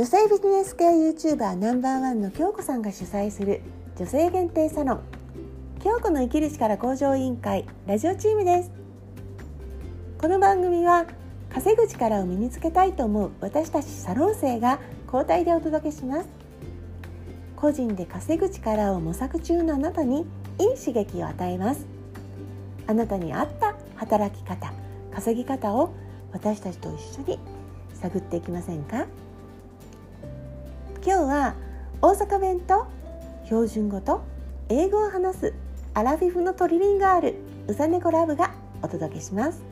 女性ビジネス系 YouTuber ナンバーワンの京子さんが主催する女性限定サロン。京子の生きる力向上委員会ラジオチームです。この番組は稼ぐ力を身につけたいと思う私たちサロン生が交代でお届けします。個人で稼ぐ力を模索中のあなたにいい刺激を与えます。あなたに合った働き方稼ぎ方を私たちと一緒に探っていきませんか？今日は大阪弁と標準語と英語を話すアラフィフのトリリンガールうさねこラブがお届けします。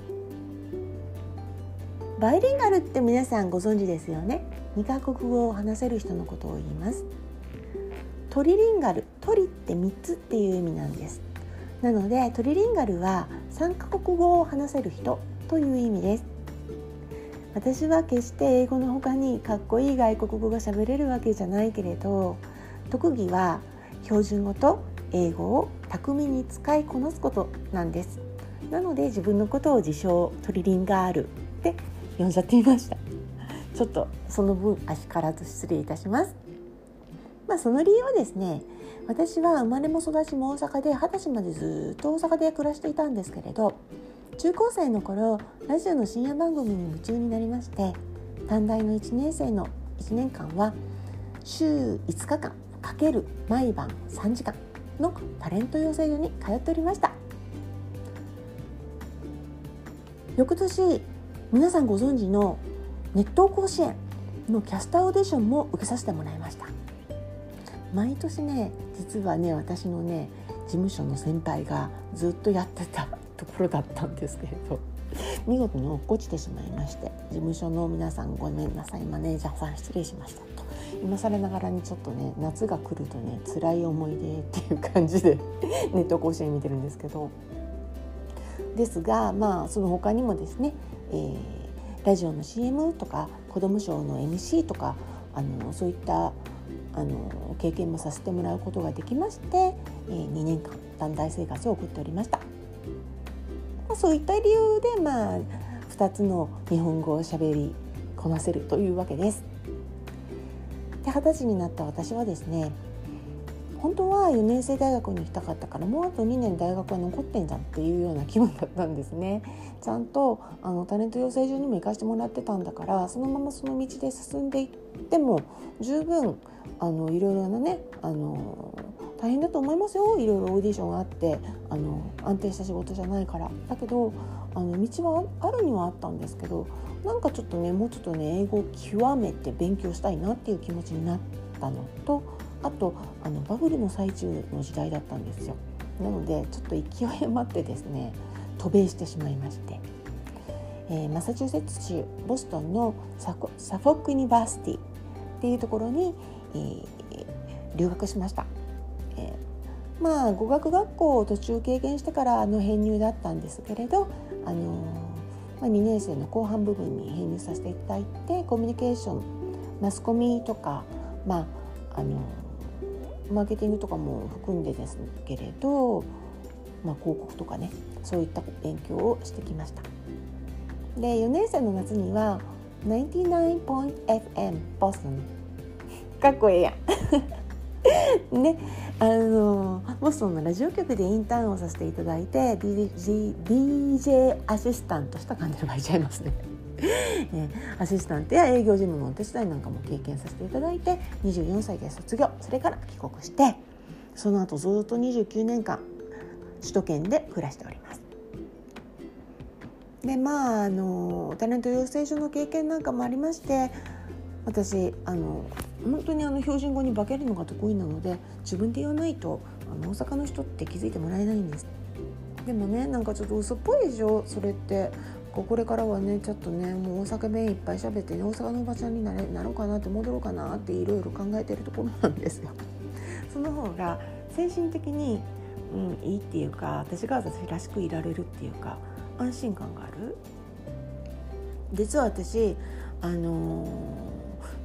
バイリンガルって皆さんご存知ですよね。2カ国語を話せる人のことを言います。トリリンガルトリって3つっていう意味なんです。なのでトリリンガルは3カ国語を話せる人という意味です。私は決して英語の他にかっこいい外国語が喋れるわけじゃないけれど特技は標準語と英語を巧みに使いこなすことなんです。なので自分のことを自称トリリンガールって呼んじゃっていました。ちょっとその分足からと失礼いたします。まあその理由はですね私は生まれも育ちも大阪で二十歳までずっと大阪で暮らしていたんですけれど中高生の頃ラジオの深夜番組に夢中になりまして短大の1年生の1年間は週5日間かける毎晩3時間のタレント養成所に通っておりました。翌年皆さんご存知の熱湯甲子園のキャスターオーディションも受けさせてもらいました。毎年ね実はね私のね事務所の先輩がずっとやってたところだったんですけれど。見事に落っこちてしまいまして事務所の皆さんごめんなさいマネージャーさん失礼しましたと。今更ながらにちょっとね夏が来るとね辛い思い出っていう感じで ネット甲子園見てるんですけど。ですがまあその他にもですね、えー、ラジオの CM とか子ども賞の MC とかあのそういったあの経験もさせてもらうことができまして、えー、2年間団体生活を送っておりました。そういった理由で、まあ、2つの日本語をしゃべりこなせるというわけです。で二十歳になった私はですね本当は4年生大学に行きたかったからもうあと2年大学は残ってんじゃんっていうような気分だったんですねちゃんとあのタレント養成所にも行かせてもらってたんだからそのままその道で進んでいっても十分あのいろいろなねあの大変だと思いますよいろいろオーディションがあってあの安定した仕事じゃないからだけどあの道はあるにはあったんですけどなんかちょっとねもうちょっとね英語を極めて勉強したいなっていう気持ちになったのとあとあのバブルの最中の時代だったんですよ。なのでちょっと勢い余ってですね渡米してしまいまして、えー、マサチューセッツ州ボストンの Suffolk University っていうところに、えー、留学しました。まあ語学学校を途中経験してからの編入だったんですけれど、あの、まあ、2年生の後半部分に編入させていただいてコミュニケーションマスコミとか、まああのマーケティングとかも含んでですけれど、まあ、広告とかねそういった勉強をしてきました。で4年生の夏には 99.fm ボストンかっこええやん ねあのボストンのラジオ局でインターンをさせていただいて DJ, DJ アシスタントした感じで巻いちゃいますね。えアシスタントや営業事務のお手伝いなんかも経験させていただいて24歳で卒業それから帰国してその後ずっと29年間首都圏で暮らしております。でまああのタレント養成所の経験なんかもありまして私あの本当にあの標準語に化けるのが得意なので自分で言わないとあの大阪の人って気づいてもらえないんです。でもねなんかちょっと嘘っぽいでしょ？それってこれからはねちょっとねもう大阪弁いっぱい喋ってね大阪のおばちゃんになれなろうかなって戻ろうかなっていろいろ考えてるところなんですよ。その方が精神的に、うん、いいっていうか私が私らしくいられるっていうか安心感がある？実は私あのー、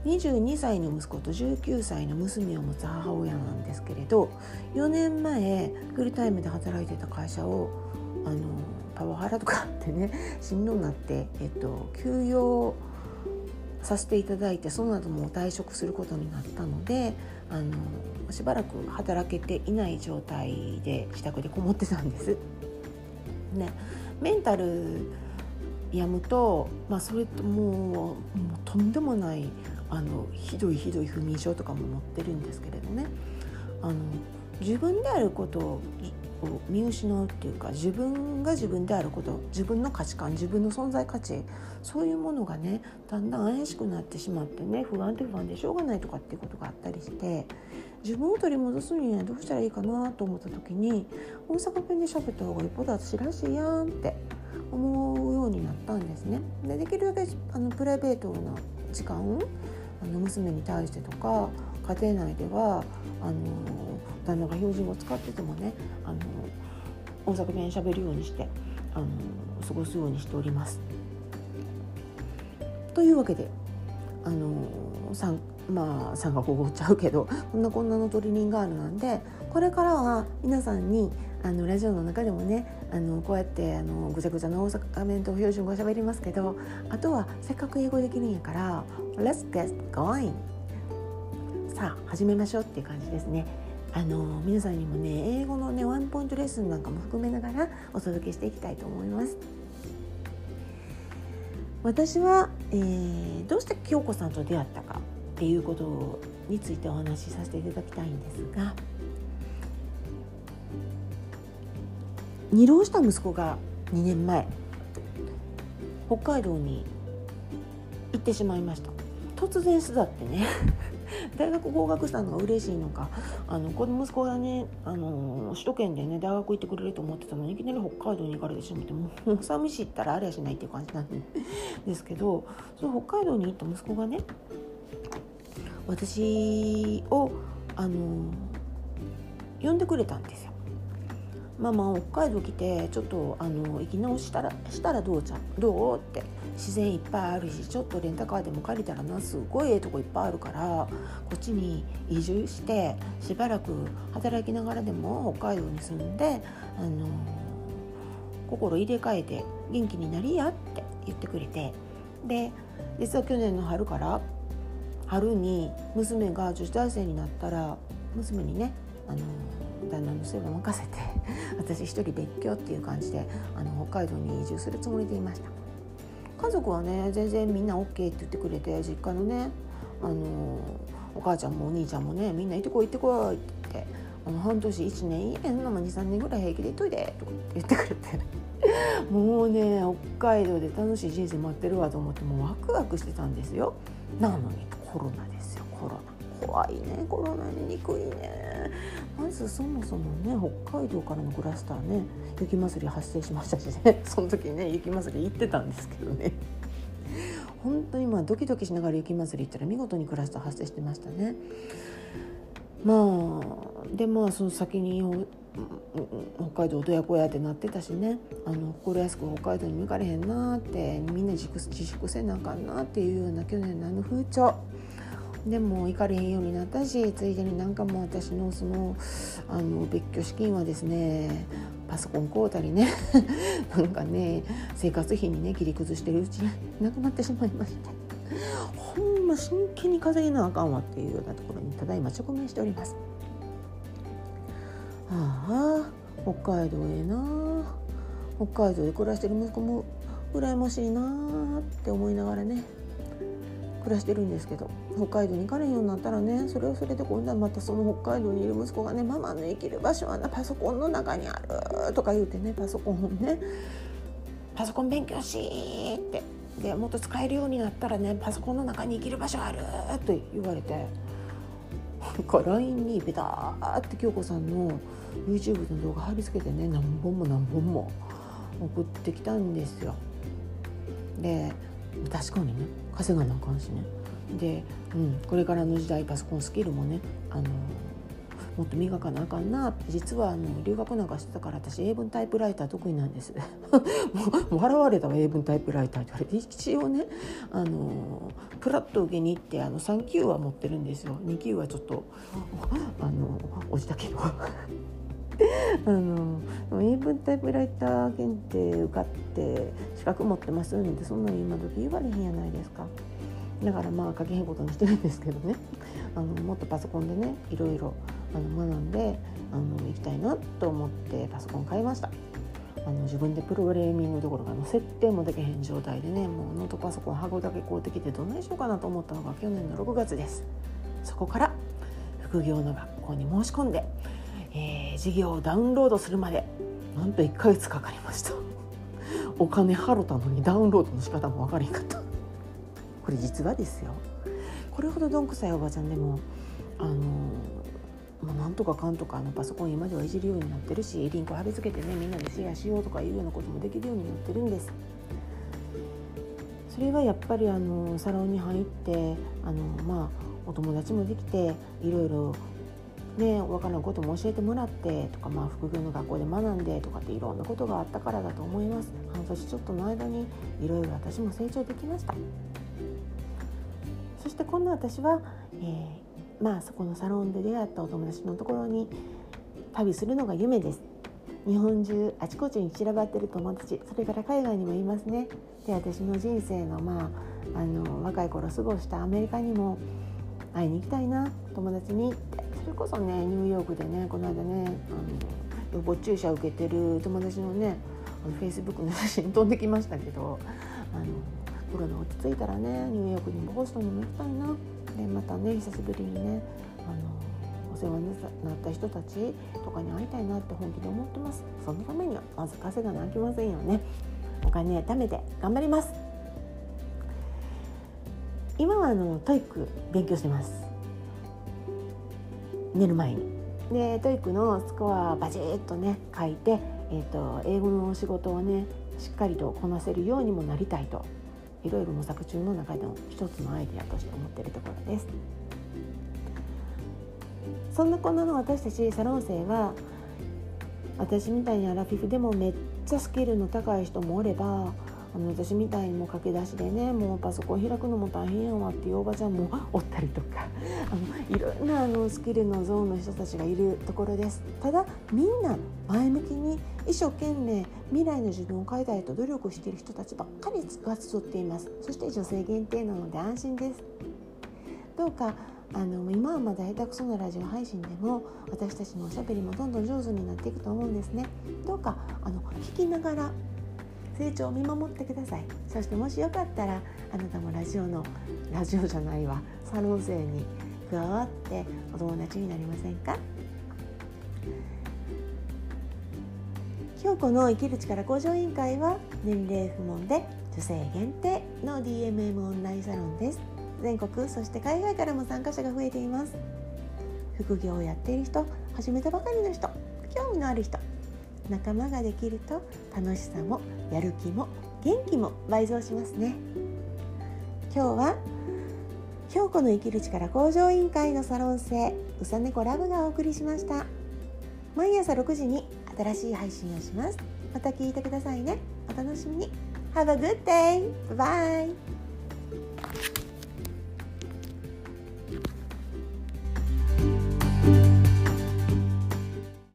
22歳の息子と19歳の娘を持つ母親なんですけれど4年前フルタイムで働いてた会社をあのパワハラとかってね しんどになって、えっと、休養させていただいてその後も退職することになったのであのしばらく働けていない状態で自宅でこもってたんです。ね、メンタルやむと、まあ、それとももうとんでもないあのひどいひどい不眠症とかも持ってるんですけれどねあの自分であることを見失うっていうか自分が自分であること自分の価値観自分の存在価値そういうものがねだんだん怪しくなってしまってね不安で不安でしょうがないとかっていうことがあったりして自分を取り戻すにはどうしたらいいかなと思った時に大阪弁で喋った方がよっぽど私らしいやんって思うようになったんですね。でできるだけあのプライベートな時間あの娘に対してとか家庭内ではあの旦那が標準語を使っててもねあの大阪弁しゃべるようにしてあの過ごすようにしております。というわけであのまあ三角語っちゃうけどこんなこんなのトリリンガールなんでこれからは皆さんにあのラジオの中でもねあのこうやってあのぐちゃぐちゃな大阪弁と標準語しゃべりますけどあとはせっかく英語できるんやから「Let's get going」さあ始めましょうっていう感じですね。あの皆さんにもね英語のねワンポイントレッスンなんかも含めながらお届けしていきたいと思います。私は、えー、どうして京子さんと出会ったかっていうことについてお話しさせていただきたいんですが二浪した息子が2年前。北海道に行ってしまいました。突然巣立ってね。大学合格したのが嬉しいのか。あの子息子がねあの首都圏でね大学行ってくれると思ってたのにいきなり北海道に行かれてしまってもう 寂しいったらあれやしないっていう感じなんですけどその北海道に行った息子がね私をあの呼んでくれたんですよ。ママ北海道来てちょっとあの行き直したらしたらどうちゃん？どう？って。自然いっぱいあるしちょっとレンタカーでも借りたらなすごいええとこいっぱいあるからこっちに移住してしばらく働きながらでも北海道に住んであの心入れ替えて元気になりやって言ってくれて。で実は去年の春から春に娘が女子大生になったら娘にねあの旦那の世話任せて 私一人別居っていう感じであの北海道に移住するつもりでいました。家族はね全然みんな OK って言ってくれて実家のねあのお母ちゃんもお兄ちゃんもねみんな行ってこい行ってこいって言ってあの半年1年いいえんなも23年ぐらい平気で行っといでとか言ってくれて。もうね北海道で楽しい人生待ってるわと思ってもうワクワクしてたんですよ。なのにコロナですよコロナ。怖いね。コロナににくいね。まずそもそもね北海道からのクラスターね雪まつり発生しましたしね。その時ね雪まつり行ってたんですけどね。本当にまあドキドキしながら雪まつり行ったら見事にクラスター発生してましたね。まあでまあその先に北海道どやこやってなってたしね。あの心安く北海道に行かれへんなってみんな自粛せなあかんなっていうような去年のあの風潮。でも行かれへんようになったしついでになんかもう私のそのあの別居資金はですねパソコン買うたりね なんかね生活費にね切り崩してるうちになくなってしまいまして。ほんま真剣に稼ぎなあかんわっていうようなところにただいま直面しております。ああ北海道ええな。北海道で暮らしてる息子も羨ましいなって思いながらね。暮らしてるんですけど北海道に行かれへんようになったらねそれをそれで今度はまたその北海道にいる息子がね「ママの生きる場所はなパソコンの中にある」とか言うてねパソコンをね「パソコン勉強し」ってでもっと使えるようになったらねパソコンの中に生きる場所があると言われて LINE にベターって京子さんの YouTube の動画貼り付けてね何本も何本も送ってきたんですよ。で確かにね。稼がなあかんしね。で、うん、これからの時代パソコンスキルもねあのもっと磨かなあかんな実はあの留学なんかしてたから私英文タイプライター得意なんです。もう笑われたわ英文タイプライターって。言われて一応ねあのプラッと受けに行ってあの3級は持ってるんですよ。2級はちょっとあの落ちたけど。あの英文タイプライター検定受かって資格持ってますんでそんなに今時言われへんやないですか。だからまあ書けへんことにしてるんですけどね。あのもっとパソコンでねいろいろあの学んであの行きたいなと思ってパソコン買いました。あの自分でプログレーミングどころかの設定もできへん状態でねもうノートパソコン箱だけ買うてきてどないしようかなと思ったのが去年の6月です。そこから副業の学校に申し込んで、えー、授業をダウンロードするまでなんと1ヶ月かかりました。お金払ったのにダウンロードの仕方も分からへんかった。これ実はですよ。これほどどんくさいおばちゃんでもあのまあ、なんとかかんとかあのパソコン今ではいじるようになってるしリンク貼り付けてねみんなでシェアしようとかいうようなこともできるようになってるんです。それはやっぱりあのサロンに入ってあの、まあ、お友達もできていろいろね、分からんことも教えてもらってとか、まあ、副業の学校で学んでとかっていろんなことがあったからだと思います。半年ちょっとの間にいろいろ私も成長できました。そして今度私は、えー、まあそこのサロンで出会ったお友達のところに旅するのが夢です。日本中あちこちに散らばってる友達。それから海外にもいますね。で私の人生のまああの若い頃過ごしたアメリカにも会いに行きたいな友達に。それこそねニューヨークでねこの間ねあの予防注射受けてる友達のねフェイスブックの写真飛んできましたけどあのコロナ落ち着いたらねニューヨークにもボストンにも行きたいな。でまたね久しぶりにねあのお世話になった人たちとかに会いたいなって本気で思ってます。そのためにはまず稼がなきゃいけませんよね。お金貯めて頑張ります。今はあの TOEIC 勉強してます。寝る前に。で TOEIC のスコアバチッとね書いて、えーと英語の仕事をねしっかりとこなせるようにもなりたいと。いろいろ模索中の中での一つのアイディアとして思っているところです。そんなこんなの私たちサロン生は私みたいにアラフィフでもめっちゃスキルの高い人もおればあの私みたいにも駆け出しでねもうパソコン開くのも大変やわっていうおばちゃんもおったりとかあのいろんなあのスキルのゾーンの人たちがいるところです。ただみんな前向きに一生懸命未来の自分を変えたいと努力している人たちばっかりが集っています。そして女性限定なので安心です。どうかあの今はまだ下手くそなラジオ配信でも私たちのおしゃべりもどんどん上手になっていくと思うんですね。どうかあの聞きながら成長を見守ってください。そしてもしよかったらあなたもラジオのラジオじゃないわ。サロン生に加わってお友達になりませんか？京子の生きる力向上委員会は年齢不問で女性限定の DMM オンラインサロンです。全国そして海外からも参加者が増えています。副業をやっている人始めたばかりの人興味のある人仲間ができると楽しさもやる気も元気も倍増しますね。今日は京子の生きる力向上委員会のサロン生うさねこラブがお送りしました。毎朝6時に新しい配信をします。また聞いてくださいね。お楽しみに。Have a good day! Bye!